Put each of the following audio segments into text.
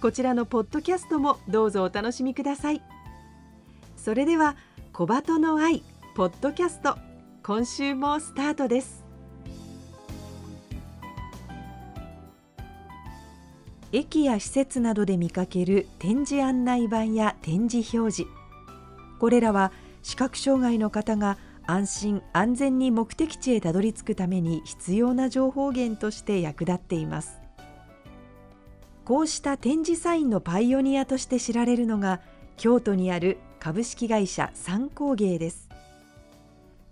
こちらのポッドキャストもどうぞお楽しみください。それでは小鳩の愛ポッドキャスト今週もスタートです。駅や施設などで見かける展示案内板や展示表示。これらは視覚障害の方が安心安全に目的地へたどり着くために必要な情報源として役立っています。こうした展示サインのパイオニアとして知られるのが京都にある株式会社三工芸です。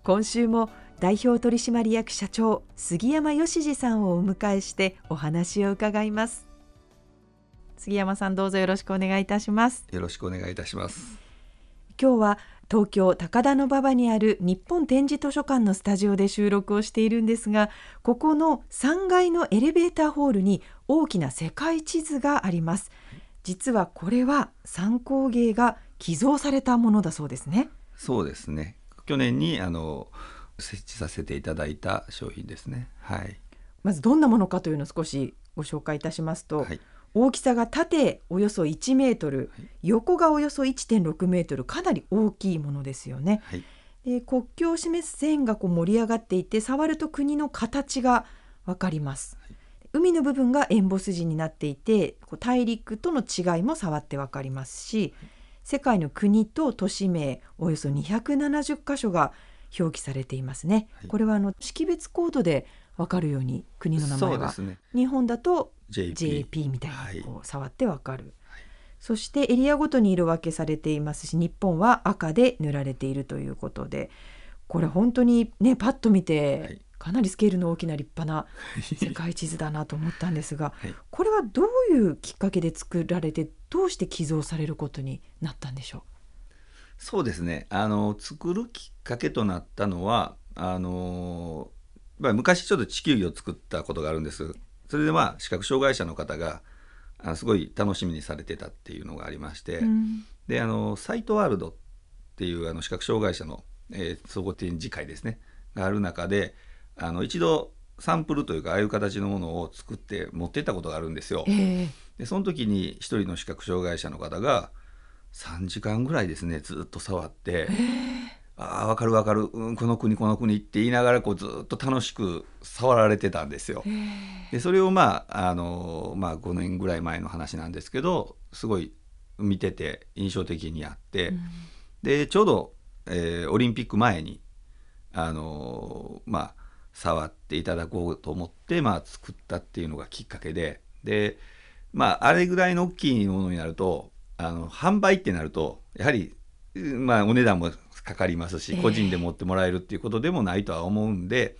今週も代表取締役社長杉山義二さんをお迎えしてお話を伺います。杉山さんどうぞよろしくお願いいたします。よろしくお願いいたします。今日は東京高田馬場にある日本展示図書館のスタジオで収録をしているんですがここの3階のエレベーターホールに大きな世界地図があります。実はこれは参考芸が寄贈されたものだそうですね。そうですね。去年にあの設置させていただいた商品ですね。はい。まずどんなものかというのを少しご紹介いたしますと、はい大きさが縦およそ1メートル、はい、横がおよそ1.6メートルかなり大きいものですよね。はい、で国境を示す線がこう盛り上がっていて触ると国の形がわかります。はい、海の部分がエンボス地になっていて大陸との違いも触ってわかりますし、世界の国と都市名およそ270箇所が表記されていますね。これはあの識別コードでわかるように国の名前が、ね、日本だと JP, JP みたいにこう触ってわかる、はい、そしてエリアごとに色分けされていますし日本は赤で塗られているということでこれ本当にねパッと見て、かなりスケールの大きな立派な世界地図だなと思ったんですが、はい、これはどういうきっかけで作られてどうして寄贈されることになったんでしょう？そうですね。あの作るきっかけとなったのはあのまあ、昔ちょっと地球儀を作ったことがあるんですそれでまあ視覚障害者の方があすごい楽しみにされてたっていうのがありまして、うん、であのサイトワールドっていうあの視覚障害者の、えー、総合展示会ですねがある中であの一度サンプルというかああいう形のものを作って持ってったことがあるんですよ。えー、でその時に一人の視覚障害者の方が3時間ぐらいですねずっと触って、えーああ分かる分かる、うん、この国この国って言いながらこうずっと楽しく触られてたんですよ。でそれをまああの、まあ、5年ぐらい前の話なんですけどすごい見てて印象的にあって、うん、でちょうど、えー、オリンピック前にあのまあ触っていただこうと思って、まあ、作ったっていうのがきっかけで。でまああれぐらいの大きいものになるとあの販売ってなるとやはりまあお値段もかかりますし、個人で持ってもらえるっていうことでもないとは思うんで、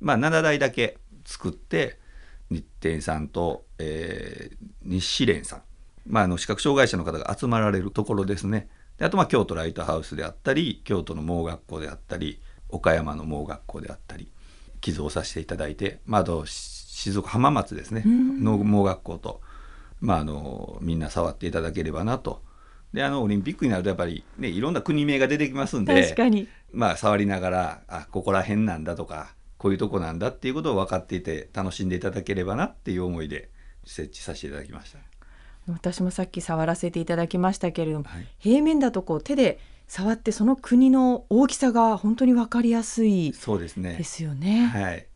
まあ、7台だけ作って日展さんと、えー、日誌連さん、まあ、あの視覚障害者の方が集まられるところですね。であとまあ京都ライトハウスであったり京都の盲学校であったり岡山の盲学校であったり寄贈させていただいて、まあ、あと静岡浜松ですね。の盲学校と、まあ、あのみんな触っていただければなとであのオリンピックになるとやっぱり、ね、いろんな国名が出てきますんで確かに、まあ、触りながらあここら辺なんだとかこういうとこなんだっていうことを分かっていて楽しんでいただければなっていう思いで設置させていただきました。私もさっき触らせていただきましたけれども、はい、平面だとこう手で触ってその国の大きさが本当に分かりやすいそうですね。ですよね。はい。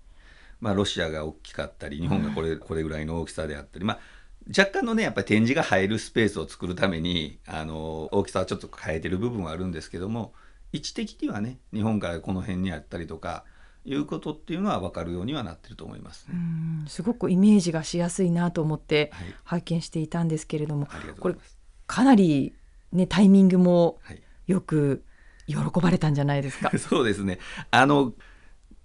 まあ、ロシアが大きかったり日本がこれ,、これぐらいの大きさであったり、まあ、若干のねやっぱり展示が入るスペースを作るためにあの大きさはちょっと変えてる部分はあるんですけども位置的にはね日本からこの辺にあったりとかいうことっていうのは分かるようにはなってると思います、ね、うん。すごくイメージがしやすいなと思って拝見していたんですけれども、ありがとうございます。かなり、ね、タイミングもはい。よく喜ばれたんじゃないですか？そうですね。あの、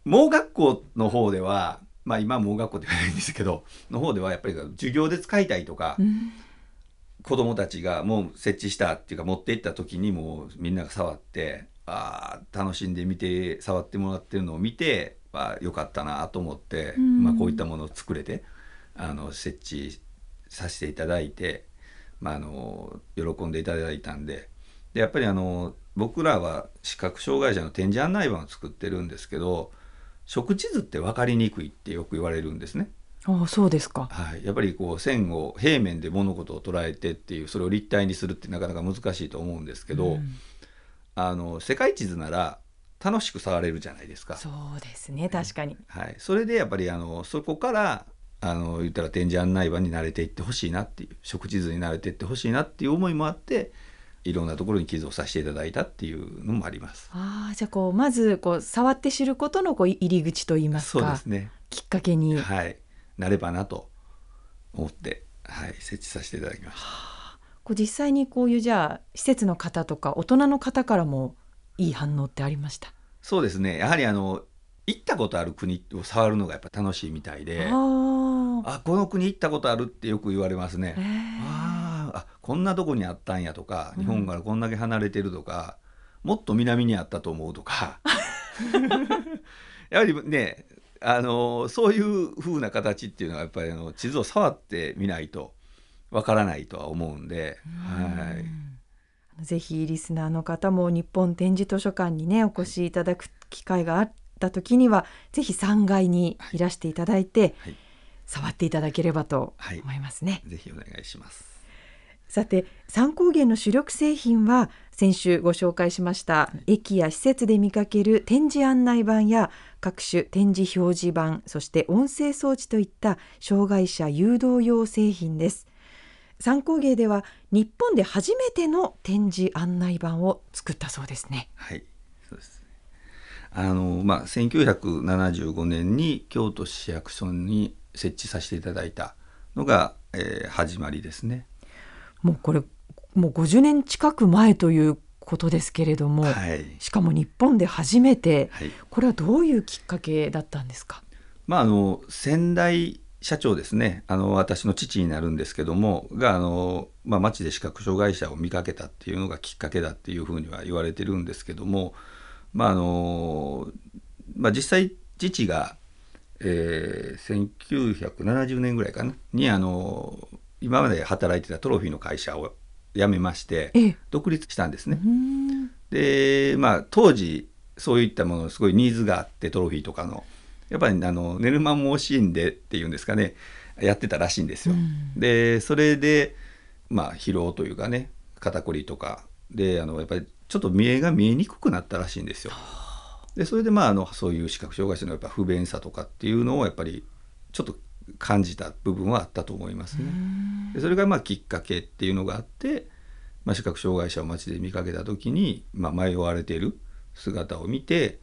盲学校の方では、まあ今は盲学校って言わないんですけど、の方ではやっぱり授業で使いたいとか、うん。子供たちがもう設置したっていうか持って行った時にもうみんなが触って、ああ、楽しんで見て、触ってもらってるのを見て、ああ、よかったなと思って、うん。まあこういったものを作れて、あの、設置させていただいて、まああの、喜んでいただいたんで、でやっぱりあの僕らは視覚障害者の展示案内板を作ってるんですけど食地図って分かりにくいってよく言われるんですね。ああそうですか。はい、やっぱりこう線を平面で物事を捉えてっていうそれを立体にするってなかなか難しいと思うんですけど、うんあの世界地図なら楽しく触れるじゃないですか。そうですね確かに。はい、それでやっぱりあのそこからあの言ったら展示案内板に慣れていってほしいなっていう食地図に慣れていってほしいなっていう思いもあっていろんなところに寄贈させていただいたっていうのもあります。ああじゃあこうまずこう触って知ることのこう入り口といいますかそうですね。きっかけに。はい、なればなと思って、はい、設置させていただきました。こう実際にこういうじゃあ施設の方とか大人の方からもいい反応ってありました？そうですね。やはりあの行ったことある国を触るのがやっぱ楽しいみたいで、ああ。あこの国行ったことあるってよく言われますね。えーあこんなとこにあったんやとかうん。日本からこんだけ離れてるとか、もっと南にあったと思うとか。やはりねあのそういう風な形っていうのはやっぱりあの地図を触ってみないとわからないとは思うんで、はい。うん。ぜひリスナーの方も日本展示図書館にねお越しいただく機会があった時にはぜひ3階にいらしていただいて、はい。触っていただければとはい。思いますね。ぜひお願いします。さて三高原の主力製品は先週ご紹介しました、駅や施設で見かける展示案内板や各種展示表示板そして音声装置といった障害者誘導用製品です三高芸では日本で初めての展示案内板を作ったそうですねはい、そうですね。あのまあ1975年に京都市役所に設置させていただいたのが、えー始まりですね。もうこれもう50年近く前ということですけれども、はい。しかも日本で初めてはい。これはどういうきっかけだったんですか？まああの先代社長ですね。あの私の父になるんですけどもがあのまあ町で視覚障害者を見かけたっていうのがきっかけだっていうふうには言われてるんですけども、まああのまあ実際父がえー1970年ぐらいかなにあの今まで働いてたトロフィーの会社を辞めましてええ。独立したんですね。う。ん。でまあ当時そういったものすごいニーズがあってトロフィーとかの。やっぱりあの寝る間も惜しんでっていうんですかね。やってたらしいんですよ。うん。でそれでまあ疲労というかね肩こりとか。であのやっぱりちょっと見えが見えにくくなったらしいんですよ。でそれでまああのそういう視覚障害者のやっぱ不便さとかっていうのをやっぱりちょっと感じた部分はあったと思いますね。でそれがまあきっかけっていうのがあって、まあ、視覚障害者を街で見かけた時に、まあ、迷われている姿を見て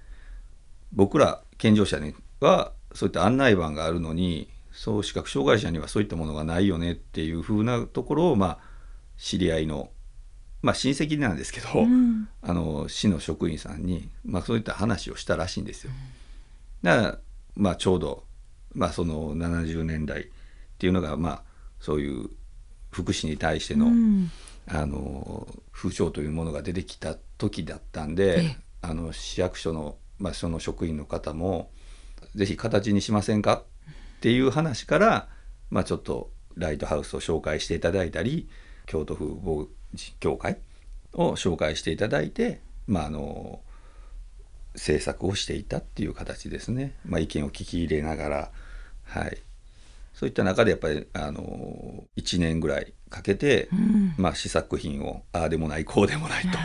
僕ら健常者にはそういった案内板があるのにそう視覚障害者にはそういったものがないよねっていう風なところを、まあ、知り合いの、まあ、親戚なんですけど、うんあの市の職員さんに、まあ、そういった話をしたらしいんですよ。だから、まあ、ちょうど、まあ、その70年代っていうのが、まあ、そういう福祉に対しての,、うんあの風潮というものが出てきた時だったんで、ええあの市役所の,、まあその職員の方も「ぜひ形にしませんか?」っていう話から、まあ、ちょっとライトハウスを紹介していただいたり京都府防治協会を紹介していただいて、まあ、あの制作をしていたっていう形ですね、まあ、意見を聞き入れながら、はい、そういった中でやっぱりあの1年ぐらいかけて、うん。まあ、試作品をああでもないこうでもないと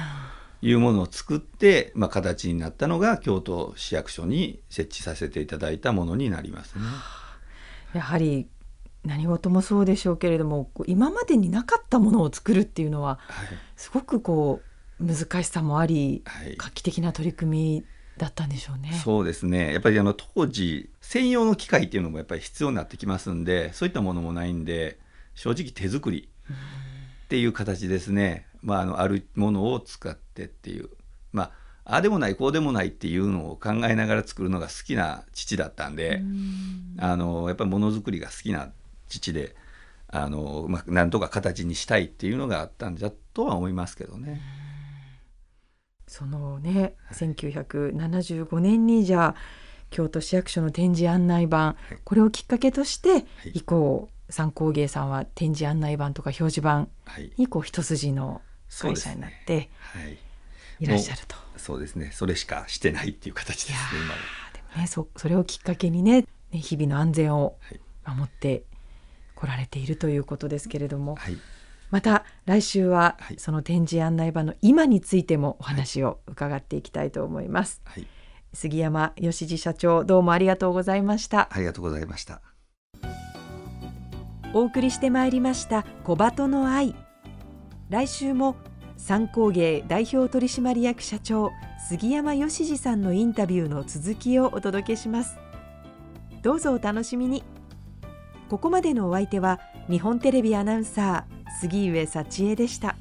いうものを作って、まあ、形になったのが京都市役所に設置させていただいたものになりますね。やはり何事もそうでしょうけれども今までになかったものを作るっていうのは、はい。すごくこう難しさもありはい。画期的な取り組みだったんでしょうね。そうですね。やっぱりあの当時専用の機械っていうのもやっぱり必要になってきますんでそういったものもないんで正直手作りっていう形ですね、まあ、あのあるものを使ってっていう。まあああでもないこうでもないっていうのを考えながら作るのが好きな父だったんで、うん。あのやっぱりものづくりが好きな父であの、まあ、なんとか形にしたいっていうのがあったんじゃとは思いますけどね。そのね、1975年にじゃあ京都市役所の展示案内板、い。これをきっかけとして、はい。以降三工芸さんは展示案内板とか表示板はい、にこう一筋の会社になってはい、いらっしゃると。そうですね。それしかしてないっていう形ですね今は。でもねそそれをきっかけにねね日々の安全をはい。守ってこられているということですけれども、はいまた来週ははいその展示案内板の今についてもお話を伺っていきたいと思います。はい、杉山義次社長どうもありがとうございました。ありがとうございました。お送りしてまいりました小鳩の愛来週も三工芸代表取締役社長杉山義次さんのインタビューの続きをお届けしますどうぞお楽しみにここまでのお相手は日本テレビアナウンサー杉上幸恵でした。